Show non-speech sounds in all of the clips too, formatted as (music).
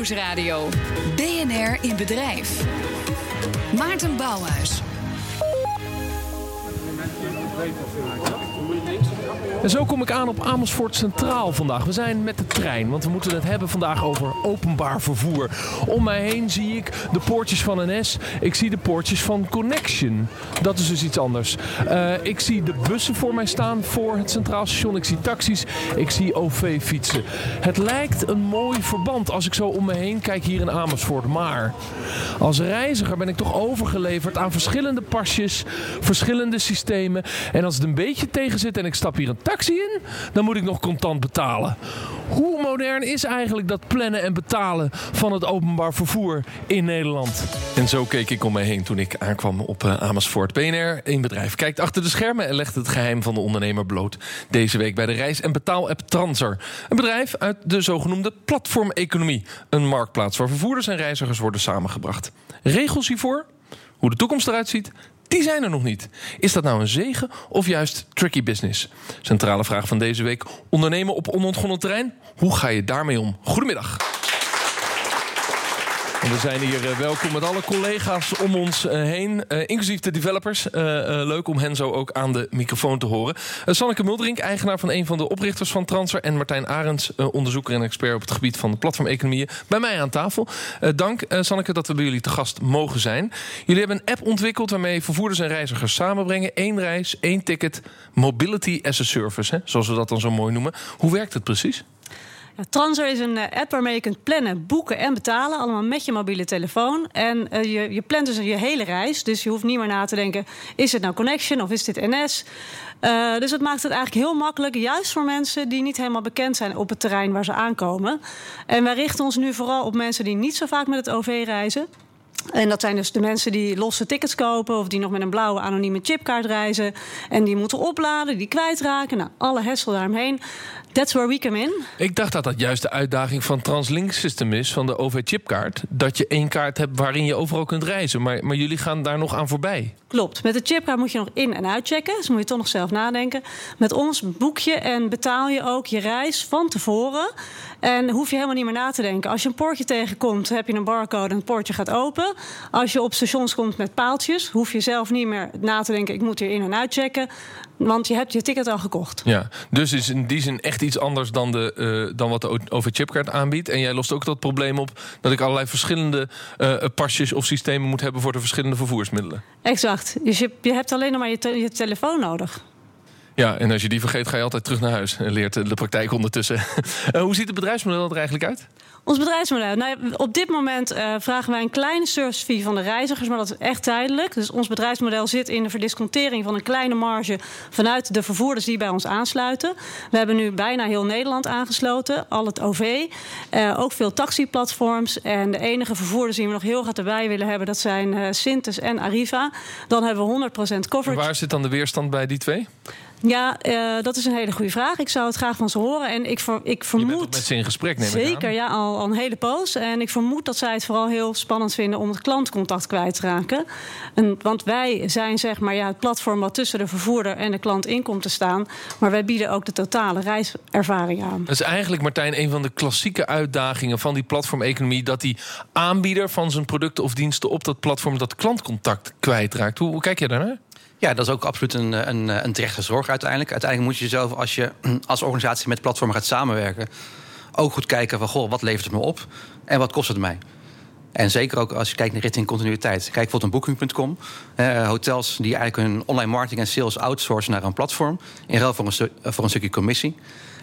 Nieuwsradio. BNR in Bedrijf. Maarten Bouwhuis. En zo kom ik aan op Amersfoort Centraal vandaag. We zijn met de trein, want we moeten het hebben vandaag over openbaar vervoer. Om mij heen zie ik de poortjes van NS. Ik zie de poortjes van Connection. Dat is dus iets anders. Uh, ik zie de bussen voor mij staan voor het Centraal Station. Ik zie taxis. Ik zie OV-fietsen. Het lijkt een mooi verband als ik zo om me heen kijk hier in Amersfoort. Maar als reiziger ben ik toch overgeleverd aan verschillende pasjes, verschillende systemen. En als het een beetje tegen zit en ik stap hier een taxi in, dan moet ik nog contant betalen. Hoe modern is eigenlijk dat plannen en betalen van het openbaar vervoer in Nederland? En zo keek ik om me heen toen ik aankwam op uh, Amersfoort. BNR in bedrijf kijkt achter de schermen en legt het geheim van de ondernemer bloot. Deze week bij de reis- en betaalapp Transer. Een bedrijf uit de zogenoemde platformeconomie. Een marktplaats waar vervoerders en reizigers worden samengebracht. Regels hiervoor? Hoe de toekomst eruit ziet? Die zijn er nog niet. Is dat nou een zegen of juist tricky business? Centrale vraag van deze week: ondernemen op onontgonnen terrein? Hoe ga je daarmee om? Goedemiddag. We zijn hier uh, welkom met alle collega's om ons uh, heen, uh, inclusief de developers. leuk om hen zo ook aan de microfoon te horen. Sanneke Muldering, eigenaar van een van de oprichters van Transfer... en Martijn Arends, onderzoeker en expert op het gebied van de platformeconomieën... bij mij aan tafel. dank, Sanneke, dat we bij jullie te gast mogen zijn. Jullie hebben een app ontwikkeld waarmee vervoerders en reizigers samenbrengen. Eén reis, één ticket, mobility as a service, hè, zoals we dat dan zo mooi noemen. Hoe werkt het precies? Transer is een app waarmee je kunt plannen, boeken en betalen. Allemaal met je mobiele telefoon. En uh, je, je plant dus je hele reis. Dus je hoeft niet meer na te denken: is het nou Connection of is dit NS? Uh, dus het maakt het eigenlijk heel makkelijk, juist voor mensen die niet helemaal bekend zijn op het terrein waar ze aankomen. En wij richten ons nu vooral op mensen die niet zo vaak met het OV reizen. En dat zijn dus de mensen die losse tickets kopen of die nog met een blauwe anonieme chipkaart reizen. En die moeten opladen, die kwijtraken. Nou, alle hessel daaromheen. That's where we come in. Ik dacht dat dat juist de uitdaging van Translink System is, van de OV-chipkaart. Dat je één kaart hebt waarin je overal kunt reizen. Maar, maar jullie gaan daar nog aan voorbij. Klopt. Met de chipkaart moet je nog in- en uitchecken. Dus moet je toch nog zelf nadenken. Met ons boek je en betaal je ook je reis van tevoren. En hoef je helemaal niet meer na te denken. Als je een poortje tegenkomt, heb je een barcode en het poortje gaat open. Als je op stations komt met paaltjes, hoef je zelf niet meer na te denken: ik moet hier in- en uitchecken. Want je hebt je ticket al gekocht. Ja, dus is in die zin echt iets anders dan, de, uh, dan wat de OV-chipkaart aanbiedt. En jij lost ook dat probleem op dat ik allerlei verschillende uh, pasjes of systemen moet hebben voor de verschillende vervoersmiddelen. Exact. Dus je, je hebt alleen nog maar je, te je telefoon nodig. Ja, en als je die vergeet, ga je altijd terug naar huis. En leert de praktijk ondertussen. uh, (laughs) hoe ziet het bedrijfsmodel er eigenlijk uit? Ons bedrijfsmodel. Nou, op dit moment uh, vragen wij een kleine service fee van de reizigers, maar dat is echt tijdelijk. Dus ons bedrijfsmodel zit in de verdiscontering van een kleine marge vanuit de vervoerders die bij ons aansluiten. We hebben nu bijna heel Nederland aangesloten, al het OV. Uh, ook veel taxiplatforms. En de enige vervoerders die we nog heel graag erbij willen hebben, dat zijn uh, Sintes en Arriva. Dan hebben we 100% coverage. Waar zit dan de weerstand bij die twee? Ja, uh, dat is een hele goede vraag. Ik zou het graag van ze horen. En ik, ver, ik vermoed. Je bent met ze in gesprek, neem Zeker, aan. ja, al, al, een hele poos. En ik vermoed dat zij het vooral heel spannend vinden om het klantcontact kwijt te raken. En, want wij zijn zeg maar ja, het platform wat tussen de vervoerder en de klant in komt te staan. Maar wij bieden ook de totale reiservaring aan. Dat is eigenlijk, Martijn, een van de klassieke uitdagingen van die platformeconomie. Dat die aanbieder van zijn producten of diensten op dat platform dat klantcontact kwijtraakt. Hoe, hoe kijk je daarnaar? Ja, dat is ook absoluut een, een, een terechte zorg uiteindelijk. Uiteindelijk moet je zelf, als je (clears throat) als organisatie met platformen gaat samenwerken, ook goed kijken van goh, wat levert het me op en wat kost het mij. En zeker ook als je kijkt naar richting continuïteit. Kijk bijvoorbeeld een Booking.com. Uh, hotels die eigenlijk hun online marketing en sales outsourcen naar een platform. In ruil voor een, voor een stukje commissie.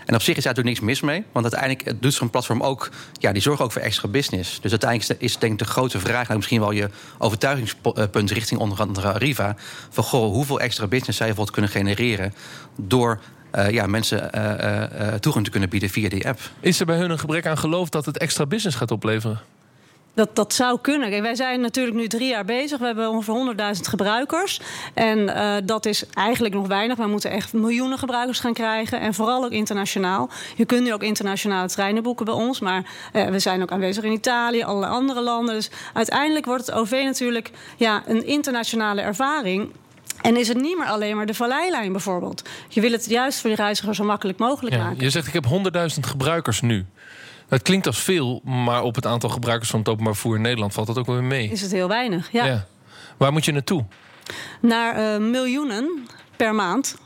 En op zich is daar natuurlijk niks mis mee. Want uiteindelijk doet zo'n platform ook... Ja, die zorgen ook voor extra business. Dus uiteindelijk is denk ik de grote vraag... Nou, misschien wel je overtuigingspunt richting onder andere Arriva... van goh, hoeveel extra business zij bijvoorbeeld kunnen genereren... door uh, ja, mensen uh, uh, toegang te kunnen bieden via die app. Is er bij hun een gebrek aan geloof dat het extra business gaat opleveren? Dat, dat zou kunnen. Kijk, wij zijn natuurlijk nu drie jaar bezig. We hebben ongeveer 100.000 gebruikers. En uh, dat is eigenlijk nog weinig. We moeten echt miljoenen gebruikers gaan krijgen. En vooral ook internationaal. Je kunt nu ook internationale treinen boeken bij ons. Maar uh, we zijn ook aanwezig in Italië, allerlei andere landen. Dus uiteindelijk wordt het OV natuurlijk ja, een internationale ervaring. En is het niet meer alleen maar de valleilijn bijvoorbeeld. Je wil het juist voor je reiziger zo makkelijk mogelijk ja, maken. Je zegt ik heb 100.000 gebruikers nu. Het klinkt als veel, maar op het aantal gebruikers van het openbaar vervoer in Nederland valt dat ook wel weer mee. Is het heel weinig, ja. Ja. Waar moet je naartoe? Naar eh, miljoenen per maand.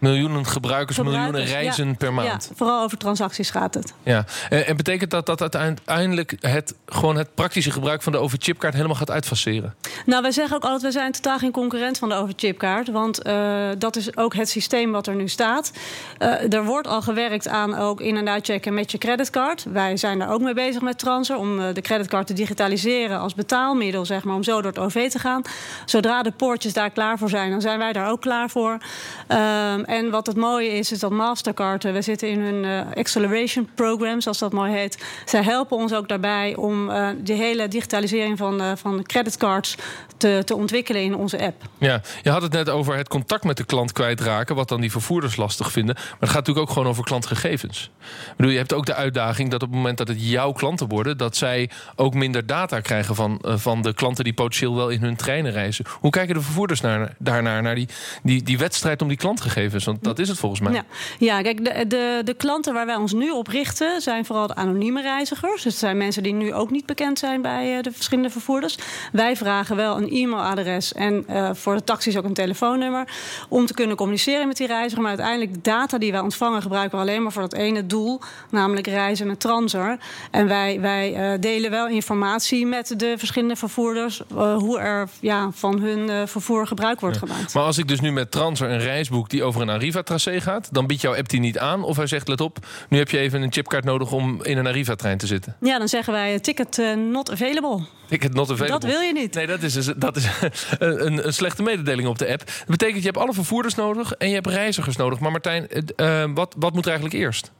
Miljoenen gebruikers, Gebruikers, miljoenen reizen ja. per maand. Ja, vooral over transacties gaat het. Ja. En, en betekent dat dat uiteindelijk het, gewoon het praktische gebruik van de overchipkaart helemaal gaat uitfaceren? Nou, wij zeggen ook altijd, we zijn totaal geen concurrent van de overchipkaart. Want eh, dat is ook het systeem wat er nu staat. Eh, er wordt al gewerkt aan ook in- en uitchecken met je creditcard. Wij zijn daar ook mee bezig met Transer. Om eh, de creditcard te digitaliseren als betaalmiddel, zeg maar. Om zo door het OV te gaan. Zodra de poortjes daar klaar voor zijn, dan zijn wij daar ook klaar voor. Ehm, en wat het mooie is, is dat Mastercard, eh, we zitten in hun eh, acceleration program, zoals dat mooi heet. Zij helpen ons ook daarbij om uh, de hele digitalisering van, uh, van creditcards te, te ontwikkelen in onze app. Ja, je had het net over het contact met de klant kwijtraken, wat dan die vervoerders lastig vinden. Maar het gaat natuurlijk ook gewoon over klantgegevens. Bedoel, je hebt ook de uitdaging dat op het moment dat het jouw klanten worden, dat zij ook minder data krijgen van, van de klanten die potentieel wel in hun treinen reizen. Hoe kijken de vervoerders naar, daarnaar, naar die, die, die wedstrijd om die klantgegevens? Want dat is het volgens mij. Ja, ja kijk, de, de, de klanten waar wij ons nu op richten zijn vooral de anonieme reizigers. Dus het zijn mensen die nu ook niet bekend zijn bij de verschillende vervoerders. Wij vragen wel een e-mailadres en uh, voor de taxis ook een telefoonnummer. Om te kunnen communiceren met die reiziger. Maar uiteindelijk de data die wij ontvangen gebruiken we alleen maar voor dat ene doel. Namelijk reizen met Transer. En wij, wij uh, delen wel informatie met de verschillende vervoerders. Uh, hoe er ja, van hun vervoer gebruik wordt ja. gemaakt. Maar als ik dus nu met Transer een reis boek die over een Arriva-tracé gaat. Dan biedt jouw app die niet aan. Of hij zegt, let op, nu heb je even een chipkaart nodig om in een Arriva-trein te zitten. Ja, dan zeggen wij ticket not available. Ticket not available. Dat wil je niet. Nee, dat is, dat is (laughs) een, een, slechte mededeling op de app. Dat betekent, je hebt alle vervoerders nodig en je hebt reizigers nodig. Maar Martijn, uh, wat, wat moet er eigenlijk eerst?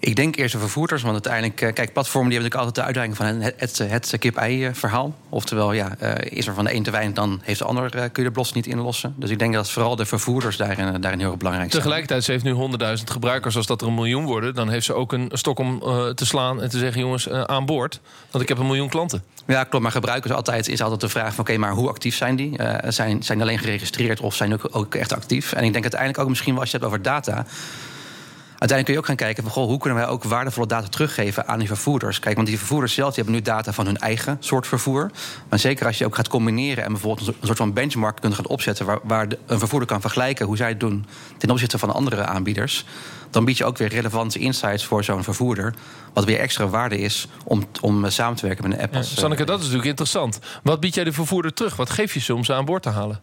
Ik denk eerst de vervoerders, want uiteindelijk... Kijk, platformen die hebben natuurlijk altijd de uitdaging van het, het, het kip-ei-verhaal. Oftewel, ja, uh, is er van de een te weinig, dan heeft de ander, kun je de blos niet inlossen. Dus ik denk dat vooral de vervoerders daarin, daarin heel erg belangrijk zijn. Tegelijkertijd, ze heeft nu 100.000 gebruikers. Als dat er een miljoen worden, dan heeft ze ook een stok om uh, te slaan... en te zeggen, jongens, aan boord, want ik heb een miljoen klanten. Ja, klopt. Maar gebruikers altijd, is altijd de vraag van... oké, okay, maar hoe actief zijn die? zijn, zijn die alleen geregistreerd of zijn ook, ook echt actief? En ik denk uiteindelijk ook misschien wel als je het hebt over data... Uiteindelijk kun je ook gaan kijken van goh, hoe kunnen wij ook waardevolle data teruggeven aan die vervoerders. Kijk, want die vervoerders zelf die hebben nu data van hun eigen soort vervoer. Maar zeker als je ook gaat combineren en bijvoorbeeld een soort van benchmark kunt gaan opzetten waar, waar de, een vervoerder kan vergelijken hoe zij het doen ten opzichte van andere aanbieders. Dan bied je ook weer relevante insights voor zo'n vervoerder. Wat weer extra waarde is om, om samen te werken met een app. Als, ja, Sanneke, dat is natuurlijk interessant. Wat bied jij de vervoerder terug? Wat geef je ze om ze aan boord te halen?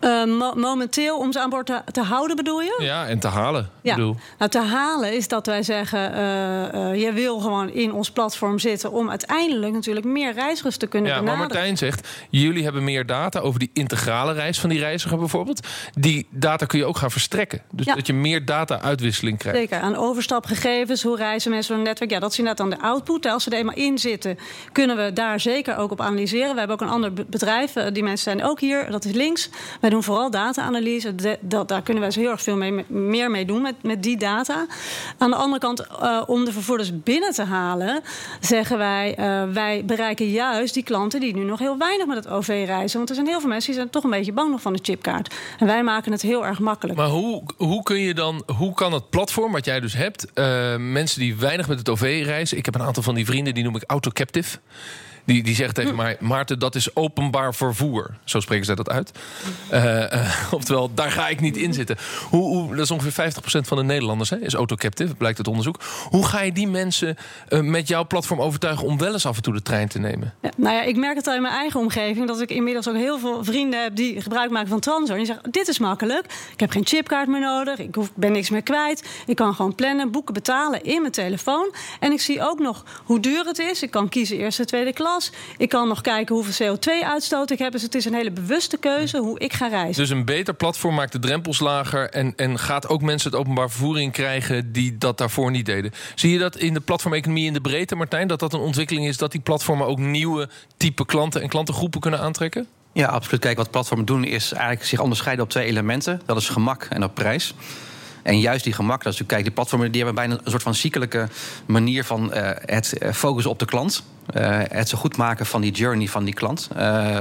Uh, mo momenteel om ze aan boord te, te, houden, bedoel je? Ja, en te halen. Ja. Bedoel. Nou, te halen is dat wij zeggen: uh, uh, je wil gewoon in ons platform zitten om uiteindelijk natuurlijk meer reizigers te kunnen ja, benaderen. Maar Martijn zegt: jullie hebben meer data over die integrale reis van die reiziger bijvoorbeeld. Die data kun je ook gaan verstrekken. Dus ja. dat je meer data-uitwisseling krijgt. Zeker. Aan overstapgegevens, hoe reizen mensen door een netwerk. Ja, dat is inderdaad dan de output. Als ze er eenmaal in zitten, kunnen we daar zeker ook op analyseren. We hebben ook een ander bedrijf. Die mensen zijn ook hier. Dat is links. Wij doen vooral data-analyse. Dat, daar kunnen wij zo heel erg veel mee, meer mee doen met, met die data. Aan de andere kant, uh, om de vervoerders binnen te halen, zeggen wij: uh, wij bereiken juist die klanten die nu nog heel weinig met het OV reizen. Want er zijn heel veel mensen die zijn toch een beetje bang nog van de chipkaart. En wij maken het heel erg makkelijk. Maar hoe, hoe kun je dan, hoe kan het platform wat jij dus hebt, uh, mensen die weinig met het OV reizen, ik heb een aantal van die vrienden, die noem ik auto-captive. Die, die zegt tegen mij: Maarten, dat is openbaar vervoer. Zo spreken ze dat uit. Uh, uh, (laughs) oftewel, daar ga ik niet in zitten. Hoe, hoe, dat is ongeveer 50% van de Nederlanders, hè, is auto-captive, blijkt het onderzoek. Hoe ga je die mensen uh, met jouw platform overtuigen om wel eens af en toe de trein te nemen? Ja, nou ja, ik merk het al in mijn eigen omgeving dat ik inmiddels ook heel veel vrienden heb die gebruik maken van Transo. En die zeggen: Dit is makkelijk. Ik heb geen chipkaart meer nodig. Ik hoef, ben niks meer kwijt. Ik kan gewoon plannen, boeken, betalen in mijn telefoon. En ik zie ook nog hoe duur het is. Ik kan kiezen eerste, tweede klas. Ik kan nog kijken hoeveel CO2-uitstoot ik heb. Dus het is een hele bewuste keuze hoe ik ga reizen. Dus een beter platform maakt de drempels lager... en, en gaat ook mensen het openbaar vervoer in krijgen... die dat daarvoor niet deden. Zie je dat in de platformeconomie in de breedte, Martijn? Dat dat een ontwikkeling is dat die platformen ook nieuwe type klanten... en klantengroepen kunnen aantrekken? Ja, absoluut. Kijk, wat platformen doen is eigenlijk zich onderscheiden op twee elementen. Dat is gemak en op prijs. En juist die gemak, dat is natuurlijk, kijk, die platformen die hebben bijna een soort van ziekelijke manier van uh, het focussen op de klant. Uh, het zo goed maken van die journey van die klant.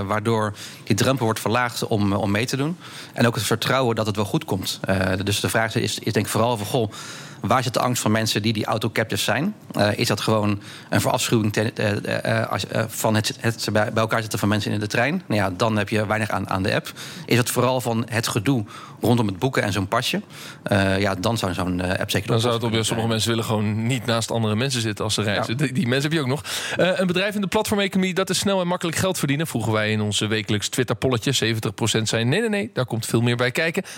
Waardoor die drempel wordt verlaagd om, om mee te doen. En ook het vertrouwen dat het wel goed komt. dus de vraag is, is denk ik vooral van, goh, waar zit de angst van mensen die die auto-captives zijn? Uh, is dat gewoon een verafschuwing ten, uh, van het, het, bij elkaar zitten van mensen in de trein? Nou ja, dan heb je weinig aan, aan de app. Is het vooral van het gedoe rondom het boeken en zo'n pasje? ja, dan zou zo'n app zeker. Dan zou het op sommige mensen willen gewoon niet naast andere mensen zitten als ze reizen. Die, die, mensen heb je ook nog. een bedrijf in de platformeconomie dat is snel en makkelijk geld verdienen. Vroegen wij in onze wekelijks Twitter-polletje. 70% zei nee, nee, nee, daar komt veel meer bij kijken. 15%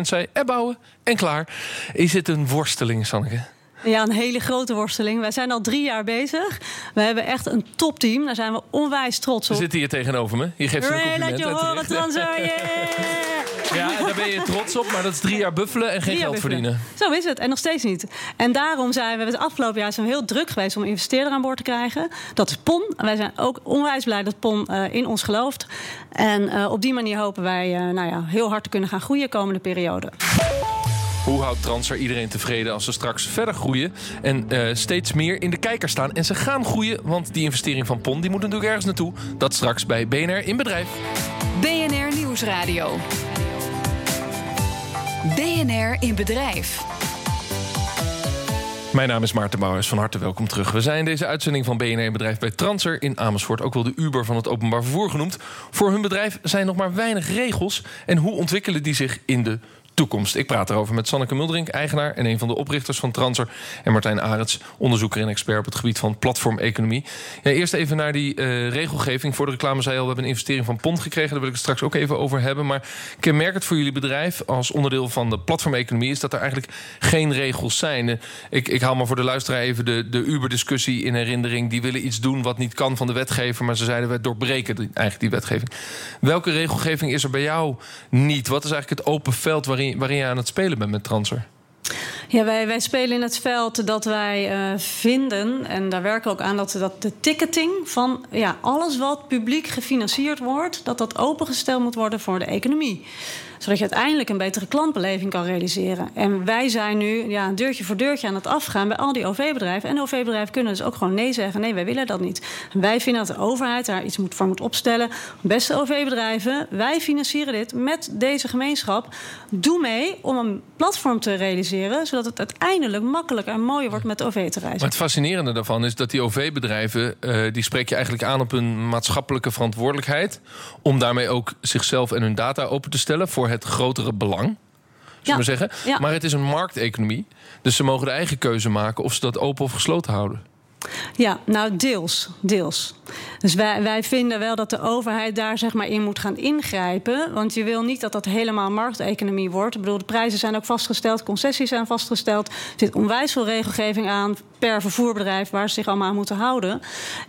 zei er bouwen en klaar. Is het een worsteling, Sanneke? Ja, een hele grote worsteling. Wij zijn al drie jaar bezig. We hebben echt een topteam. Daar zijn we onwijs trots op. Ze zitten hier tegenover me. Je geeft ze een compliment. Laat je horen. (laughs) Ja, daar ben je trots op. Maar dat is drie jaar buffelen en geen geld verdienen. Zo is het. En nog steeds niet. En daarom zijn we het afgelopen jaar zijn we heel druk geweest... om een investeerder aan boord te krijgen. Dat is PON. wij zijn ook onwijs blij dat PON uh, in ons gelooft. En uh, op die manier hopen wij uh, nou ja, heel hard te kunnen gaan groeien komende periode. Hoe houdt Transer iedereen tevreden als ze straks verder groeien en uh, steeds meer in de kijker staan? En ze gaan groeien, want die investering van PON die moet natuurlijk ergens naartoe. Dat straks bij BNR in bedrijf. BNR Nieuwsradio. BNR in bedrijf. Mijn naam is Maarten Bouwers, van harte welkom terug. We zijn deze uitzending van BNR in Bedrijf bij Transer in Amersfoort... ook wel de Uber van het openbaar vervoer genoemd. Voor hun bedrijf zijn nog maar weinig regels. En hoe ontwikkelen die zich in de toekomst. Ik praat erover met Sanneke Muldering, eigenaar en een van de oprichters van Transer. En Martijn Arets, onderzoeker en expert op het gebied van platformeconomie. Ja, eerst even naar die uh, regelgeving. Voor de reclame zei al, we hebben een investering van Pond gekregen. Daar wil ik het straks ook even over hebben. Maar kenmerkend voor jullie bedrijf als onderdeel van de platformeconomie... is dat er eigenlijk geen regels zijn. Eh, ik, ik haal maar voor de luisteraar even de, de Uber-discussie in herinnering. Die willen iets doen wat niet kan van de wetgever... maar ze zeiden we doorbreken eigenlijk die wetgeving. Welke regelgeving is er bij jou niet? Wat is eigenlijk het open veld waarin waarin, je aan het spelen bent met Transfer? Ja, wij, wij spelen in het veld dat wij uh, vinden, en daar werken we ook aan, dat, dat de ticketing van ja, alles wat publiek gefinancierd wordt, dat dat opengesteld moet worden voor de economie zodat je uiteindelijk een betere klantbeleving kan realiseren. En wij zijn nu ja, deurtje voor deurtje aan het afgaan bij al die OV-bedrijven. En OV-bedrijven kunnen dus ook gewoon nee zeggen. Nee, wij willen dat niet. wij vinden dat de overheid daar iets moet, voor moet opstellen. Beste OV-bedrijven, wij financieren dit met deze gemeenschap. Doe mee om een platform te realiseren, zodat het uiteindelijk makkelijker en mooier wordt met OV te reizen. Maar het fascinerende daarvan is dat die OV-bedrijven, uh, die spreek je eigenlijk aan op hun maatschappelijke verantwoordelijkheid. Om daarmee ook zichzelf en hun data open te stellen voor het grotere belang. Ja. Maar, zeggen. maar het is een markteconomie. Dus ze mogen de eigen keuze maken of ze dat open of gesloten houden. Ja, nou deels. deels. Dus wij, wij vinden wel dat de overheid daar zeg maar in moet gaan ingrijpen. Want je wil niet dat dat helemaal markteconomie wordt. Ik bedoel, de prijzen zijn ook vastgesteld, concessies zijn vastgesteld. Er zit onwijs veel regelgeving aan per vervoerbedrijf waar ze zich allemaal aan moeten houden.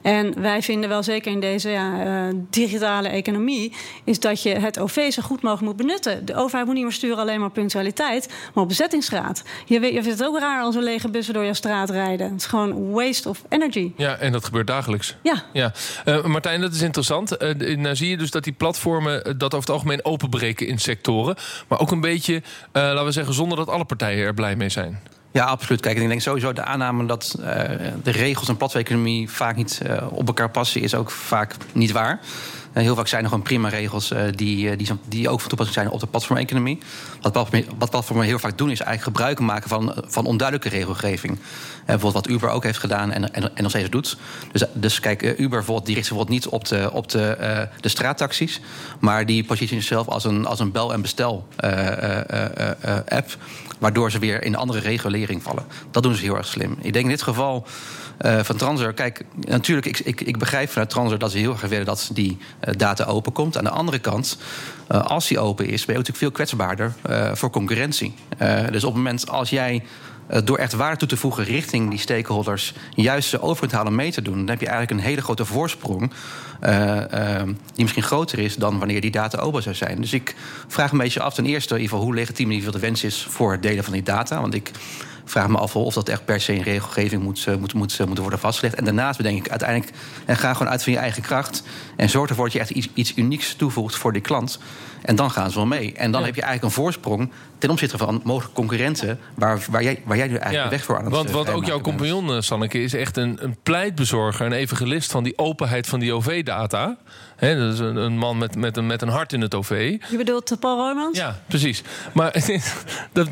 En wij vinden wel zeker in deze ja, uh, digitale economie, is dat je het OV zo goed mogelijk moet benutten. De overheid moet niet meer sturen alleen maar punctualiteit, maar op bezettingsgraad. Je, je vindt het ook raar als een lege bussen door je straat rijden. Het is gewoon waste of energy. Ja, en dat gebeurt dagelijks. Ja. ja. Uh, Martijn, dat is interessant. Uh, nou zie je dus dat die platformen dat over het algemeen openbreken in sectoren. Maar ook een beetje, laten we zeggen, zonder dat alle partijen er blij mee zijn. Ja, absoluut. Kijk, ik denk sowieso de aanname dat uh, de regels en platformeconomie vaak niet uh, op elkaar passen, is ook vaak niet waar. Uh, heel vaak zijn er gewoon prima regels die, die, die ook van toepassing zijn op de platformeconomie. Wat, platformen, wat platformen heel vaak doen, is eigenlijk gebruik maken van, van onduidelijke regelgeving. bijvoorbeeld wat Uber ook heeft gedaan en, en, en nog steeds doet. Dus, dus kijk, Uber bijvoorbeeld, die richt zich bijvoorbeeld niet op de, op de, de straattaxis, maar die positioneert zichzelf als een, als een bel- en bestel-app waardoor ze weer in andere regulering vallen. Dat doen ze heel erg slim. Ik denk in dit geval van Transer, kijk, natuurlijk, ik, ik, ik begrijp vanuit Transer dat ze heel graag willen dat die data open komt. Aan de andere kant, als die open is, ben je natuurlijk veel kwetsbaarder voor concurrentie. dus op het moment als jij door echt waarde toe te voegen richting die stakeholders, juist ze over kunt halen mee te doen, dan heb je eigenlijk een hele grote voorsprong. Uh, die misschien groter is dan wanneer die data open zou zijn. Dus ik vraag een beetje af, ten eerste, in ieder geval, hoe legitiem in de wens is voor het delen van die data. Want ik vraag me af of dat echt per se in regelgeving moet, moet, moet, moet worden vastgelegd. En daarnaast bedenk ik uiteindelijk, en ga gewoon uit van je eigen kracht. En zorg ervoor dat je echt iets, iets unieks toevoegt voor die klant. En dan gaan ze wel mee. En dan ja. heb je eigenlijk een voorsprong ten opzichte van mogelijke concurrenten... waar, waar, jij, waar jij nu eigenlijk ja, weg voor aan het Want, want ook jouw compagnon, bent. Sanneke, is echt een, een pleitbezorger... een evangelist van die openheid van die OV-data. He, dat is een, een, man met, met, een, met een hart in het OV. Je bedoelt Paul Roymans? Ja, precies. Maar (laughs) dat,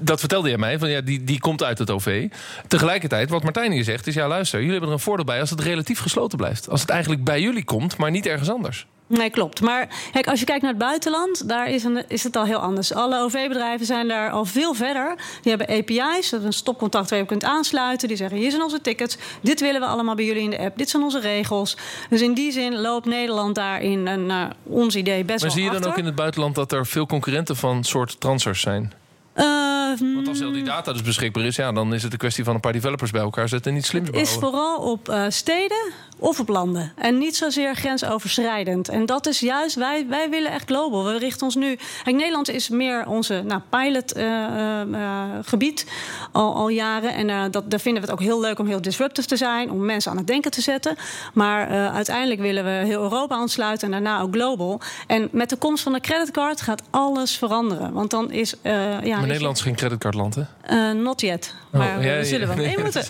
dat vertelde jij mij. Van, ja, die, die komt uit het OV. Tegelijkertijd, wat Martijn hier zegt, is ja, luister, jullie hebben er een voordeel bij als het relatief gesloten blijft. Als het eigenlijk bij jullie komt, maar niet ergens anders. Nee, klopt. Maar kijk, als je kijkt naar het buitenland, daar is, een, is het al heel anders. Alle OV-bedrijven zijn daar al veel verder. Die hebben API's, dat is een stopcontact waar je kunt aansluiten. Die zeggen: hier zijn onze tickets. Dit willen we allemaal bij jullie in de app. Dit zijn onze regels. Dus in die zin loopt Nederland daarin, naar ons idee, best maar wel. Maar zie je dan achter. ook in het buitenland dat er veel concurrenten van soort transfers zijn? Uh, Want als al die data dus beschikbaar is, ja, dan is het een kwestie van een paar developers bij elkaar zetten en niet slims Het is vooral op uh, steden of op landen. En niet zozeer grensoverschrijdend. En dat is juist, wij, wij willen echt global. We richten ons nu. Kijk, Nederland is meer onze nou, pilotgebied uh, uh, al, al, jaren. En uh, dat, daar vinden we het ook heel leuk om heel disruptive te zijn, om mensen aan het denken te zetten. Maar uiteindelijk willen we heel Europa aansluiten en daarna ook global. En met de komst van de creditcard gaat alles veranderen. Want dan is. Ja, Nederland is geen creditcardland, hè? Uh, not yet. Maar oh, ja, we zullen wel in (laughs) moeten.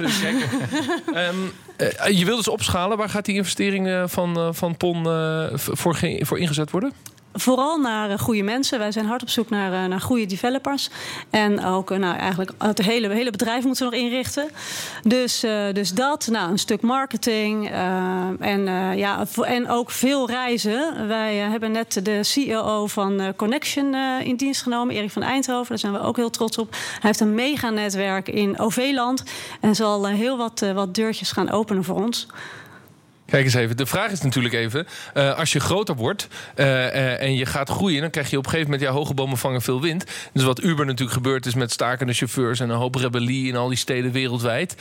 um, (laughs) uh, je wil dus opschalen. Waar gaat die investering van, uh, van PON voor, voor ingezet worden? Vooral naar goede mensen. Wij zijn hard op zoek naar, naar goede developers. En ook nou, eigenlijk het hele, hele bedrijf moeten we nog inrichten. Dus, dus dat, nou, een stuk marketing en, ja, en ook veel reizen. Wij hebben net de CEO van Connection in dienst genomen, Erik van Eindhoven. Daar zijn we ook heel trots op. Hij heeft een meganetwerk in OV-land en zal heel wat, wat deurtjes gaan openen voor ons. Kijk eens even. De vraag is natuurlijk even: uh, als je groter wordt uh, uh, en je gaat groeien, dan krijg je op een gegeven moment ja, hoge bomen vangen veel wind. Dus wat Uber natuurlijk gebeurd is met stakende chauffeurs en een hoop rebellie in al die steden wereldwijd.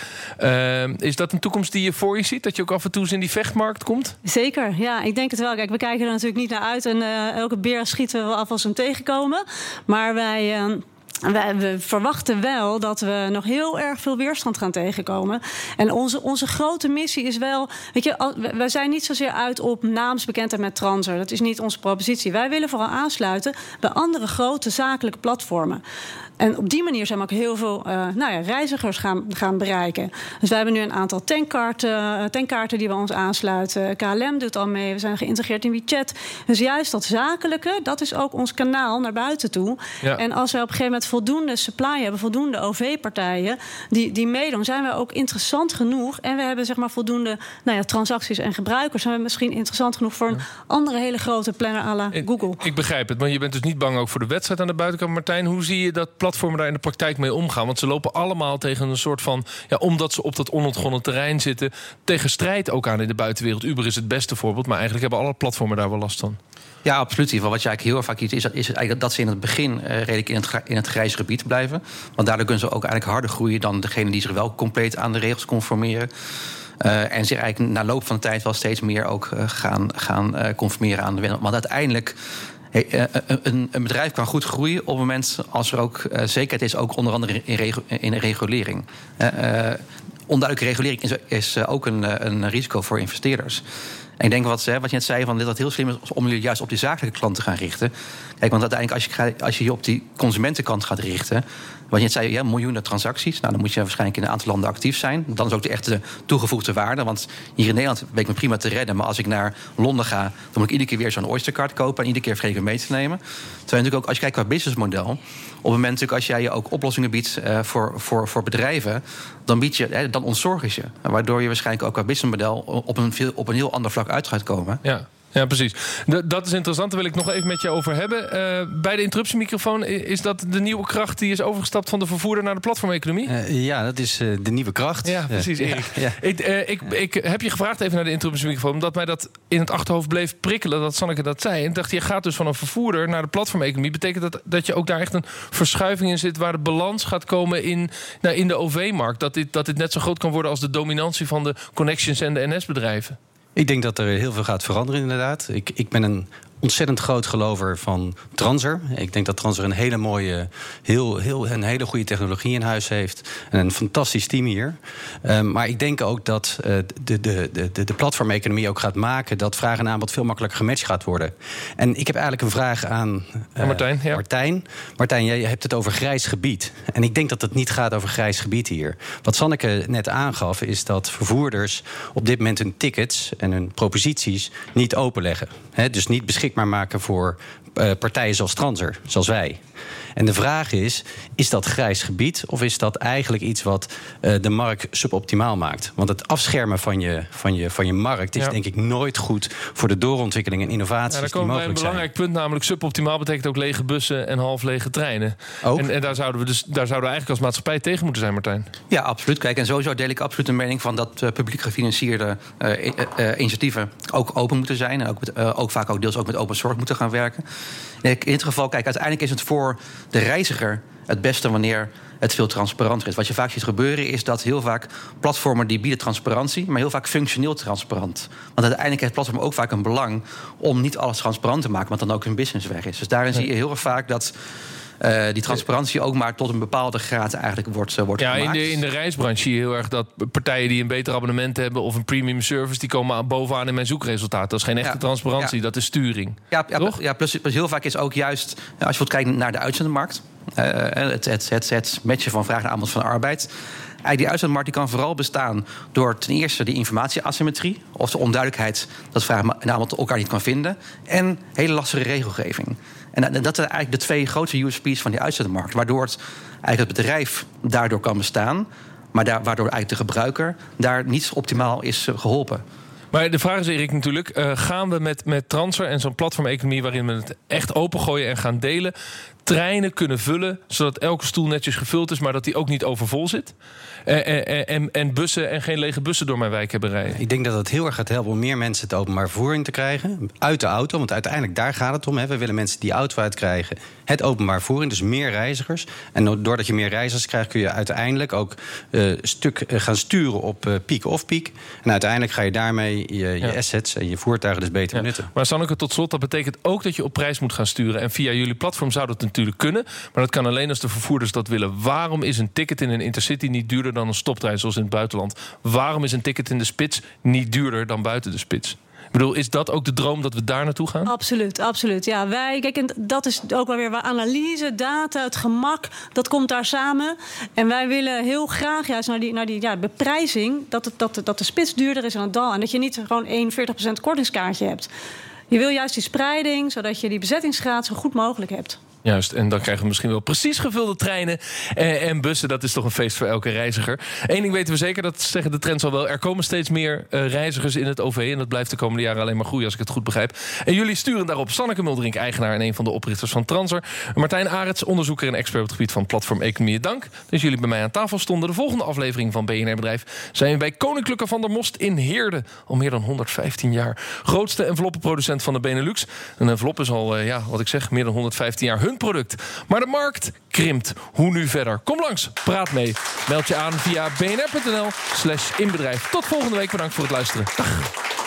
is dat een toekomst die je voor je ziet? Dat je ook af en toe eens in die vechtmarkt komt? Zeker, ja, ik denk het wel. Kijk, we kijken er natuurlijk niet naar uit en elke beer schieten we af als we hem tegenkomen. Maar wij. We verwachten wel dat we nog heel erg veel weerstand gaan tegenkomen. En onze, onze grote missie is wel. Weet je, wij zijn niet zozeer uit op naamsbekendheid met Transer. Dat is niet onze propositie. Wij willen vooral aansluiten bij andere grote zakelijke platformen. En op die manier zijn we ook heel veel uh, nou ja, reizigers gaan, gaan bereiken. Dus wij hebben nu een aantal tankkaarten, tankkaarten die we ons aansluiten. KLM doet al mee. We zijn geïntegreerd in WeChat. Dus juist dat zakelijke, dat is ook ons kanaal naar buiten toe. Ja. En als we op een gegeven moment voldoende supply hebben, voldoende OV-partijen die, die meedoen, zijn we ook interessant genoeg. En we hebben zeg maar voldoende nou ja, transacties en gebruikers. Zijn we misschien interessant genoeg voor een ja. andere hele grote planner à la Google. Ik, ik begrijp het, maar je bent dus niet bang ook voor de wedstrijd aan de buitenkant. Martijn, hoe zie je dat platformen daar in de praktijk mee omgaan? Want ze lopen allemaal tegen een soort van, ja, omdat ze op dat onontgonnen terrein zitten, tegen strijd ook aan in de buitenwereld. Uber is het beste voorbeeld, maar eigenlijk hebben alle platformen daar wel last van. Ja, absoluut. Wat je eigenlijk heel vaak ziet, is, dat, is eigenlijk dat ze in het begin uh, redelijk in het, in het grijze gebied blijven. Want daardoor kunnen ze ook eigenlijk harder groeien dan degene die zich wel compleet aan de regels conformeren. Uh, en zich eigenlijk na loop van de tijd wel steeds meer ook uh, gaan, gaan conformeren aan de wet. Want uiteindelijk. Hey, een, een, bedrijf kan goed groeien op het moment als er ook zekerheid is, ook onder andere in, regu in regulering. onduidelijke regulering is, is ook een, een risico voor investeerders. En ik denk wat, wat je net zei, van dat het heel slim is om je juist op die zakelijke klant te gaan richten. Kijk, want uiteindelijk als je, als je je op die consumentenkant gaat richten. Wat je zei, ja, miljoenen transacties. Nou, dan moet je waarschijnlijk in een aantal landen actief zijn. Dan is ook de echte toegevoegde waarde. Want hier in Nederland weet ik me prima te redden. Maar als ik naar Londen ga, dan moet ik iedere keer weer zo'n Oystercard kopen. En iedere keer hem mee te nemen. Terwijl natuurlijk ook, als je kijkt qua businessmodel. Op het moment natuurlijk als jij je ook oplossingen biedt uh, voor, voor, voor bedrijven. Dan, bied je, hè, dan ontzorg je ze. Waardoor je waarschijnlijk ook qua businessmodel op een, veel, op een heel ander vlak uit gaat komen. Ja. Ja, precies. Dat is interessant. Daar wil ik nog even met je over hebben. Uh, bij de interruptiemicrofoon, is dat de nieuwe kracht die is overgestapt van de vervoerder naar de platformeconomie? Uh, ja, dat is uh, de nieuwe kracht. Ja, precies, Erik. Ja, ja. Ik, ik, ik, heb je gevraagd even naar de interruptiemicrofoon, omdat mij dat in het achterhoofd bleef prikkelen, dat Sanneke dat zei. En ik dacht, je gaat dus van een vervoerder naar de platformeconomie. Betekent dat dat je ook daar echt een verschuiving in zit waar de balans gaat komen in, nou, in de OV-markt? Dat dit, dat dit net zo groot kan worden als de dominantie van de connections en de NS-bedrijven? Ik denk dat er heel veel gaat veranderen, inderdaad. Ik, ik ben een ontzettend groot gelover van Transer. Ik denk dat Transer een hele mooie, heel, heel, een hele goede technologie in huis heeft. En een fantastisch team hier. Um, maar ik denk ook dat uh, de, de, de, de platformeconomie ook gaat maken dat vraag en aanbod veel makkelijker gematcht gaat worden. En ik heb eigenlijk een vraag aan uh, Martijn. Ja. Martijn. Martijn, jij hebt het over grijs gebied. En ik denk dat het niet gaat over grijs gebied hier. Wat Sanneke net aangaf, is dat vervoerders op dit moment hun tickets en hun proposities niet openleggen. He, dus niet beschikbaar beschikbaar maken voor uh, partijen zoals Transer, zoals wij. En de vraag is: is dat grijs gebied of is dat eigenlijk iets wat uh, de markt suboptimaal maakt? Want het afschermen van je, van je, van je markt is Ja. denk ik nooit goed voor de doorontwikkeling en innovaties Ja, dan die komen we bij een zijn. belangrijk punt, namelijk suboptimaal betekent ook lege bussen en half lege treinen. Ook. En, en daar zouden we dus daar zouden we eigenlijk als maatschappij tegen moeten zijn, Martijn. Ja, absoluut. Kijk, en sowieso deel ik absoluut de mening van dat eh, publiek gefinancierde eh, eh, eh, initiatieven ook open moeten zijn. En ook, met, eh, ook vaak ook deels ook met open source moeten gaan werken. In dit geval, kijk, uiteindelijk is het voor de reiziger het beste wanneer het veel transparanter is. Wat je vaak ziet gebeuren is dat heel vaak platformen die bieden transparantie, maar heel vaak functioneel transparant. Want uiteindelijk heeft het platform ook vaak een belang om niet alles transparant te maken, want dan ook hun business weg is. Dus daarin zie je heel erg vaak dat eh, die transparantie ook maar tot een bepaalde graad eigenlijk wordt, eh, wordt Ja, in gemaakt. de, in de reisbranche zie je heel erg dat partijen die een beter abonnement hebben of een premium service, die komen aan- bovenaan in mijn zoekresultaat. Dat is geen echte Ja. transparantie, Ja. dat is sturing. Ja, ja, Toch? ja plus, plus heel vaak is ook juist, als je kijkt naar de uitzendmarkt, eh, het, het, het, het matchen van vraag en aanbod van arbeid. Eigenlijk die uitzendmarkt kan vooral bestaan door ten eerste die informatieasymmetrie, of de onduidelijkheid dat vraag elkaar niet kan vinden, en hele lastige regelgeving. En dat- zijn eigenlijk de twee grootste USP's van die uitzendmarkt, waardoor het, eigenlijk het bedrijf daardoor kan bestaan, maar daar, waardoor eigenlijk de gebruiker daar niet optimaal is eh, geholpen. Maar de vraag is, Erik, natuurlijk: eh, gaan we met, met transfer en zo'n platformeconomie waarin we het echt opengooien en gaan delen, treinen kunnen vullen, zodat elke stoel netjes gevuld is, maar dat die ook niet overvol zit? Eh, eh, eh, en, en bussen en geen lege bussen door mijn wijk hebben rijden. Ik denk dat het heel erg gaat helpen om meer mensen het openbaar vervoer in te krijgen. Uit de auto, want uiteindelijk daar gaat het om. Hè. We willen mensen die auto uitkrijgen, het openbaar vervoer in. Dus meer reizigers. En do- doordat je meer reizigers krijgt, kun je uiteindelijk ook eh, stuk gaan sturen op piek of piek. En uiteindelijk ga je daarmee je, je Ja. assets en je voertuigen dus beter Ja. benutten. Maar Sanneke, tot slot, dat betekent ook dat je op prijs moet gaan sturen. En via jullie platform zou dat natuurlijk kunnen. Maar dat kan alleen als de vervoerders dat willen. Waarom is een ticket in een intercity niet duurder dan een stoptrein zoals in het buitenland? Waarom is een ticket in de spits niet duurder dan buiten de spits? Ik bedoel, is dat ook de droom dat we daar naartoe gaan? Absoluut, absoluut. Ja, wij, kijk, en dat is ook wel weer analyse, data, het gemak, dat komt daar samen. En wij willen heel graag juist naar die, naar die ja, beprijzing, dat, het, dat, dat de spits duurder is dan het dal. En dat je niet gewoon 41% kortingskaartje hebt. Je wil juist die spreiding, zodat je die bezettingsgraad zo goed mogelijk hebt. Juist, en dan krijgen we misschien wel precies gevulde treinen en, en bussen. Dat is toch een feest voor elke reiziger. Eén ding weten we zeker, dat zeggen de trends al wel. Er komen steeds meer eh, reizigers in het OV. En dat blijft de komende jaren alleen maar groeien, als ik het goed begrijp. En jullie sturen daarop Sanneke Muldrink, eigenaar en een van de oprichters van Transer. Martijn Arets, onderzoeker en expert op het gebied van platform Economie. Dank dat jullie bij mij aan tafel stonden. De volgende aflevering van BNR Bedrijf zijn we bij Koninklijke van der Most in Heerde. Al meer dan 115 jaar. Grootste enveloppenproducent van de Benelux. Een envelop is al, eh, ja, wat ik zeg, meer dan 115 jaar hun product. Maar de markt krimpt. Hoe nu verder? Kom langs, praat mee. Meld je aan via bnr.nl slash inbedrijf. Tot volgende week. Bedankt voor het luisteren. Dag.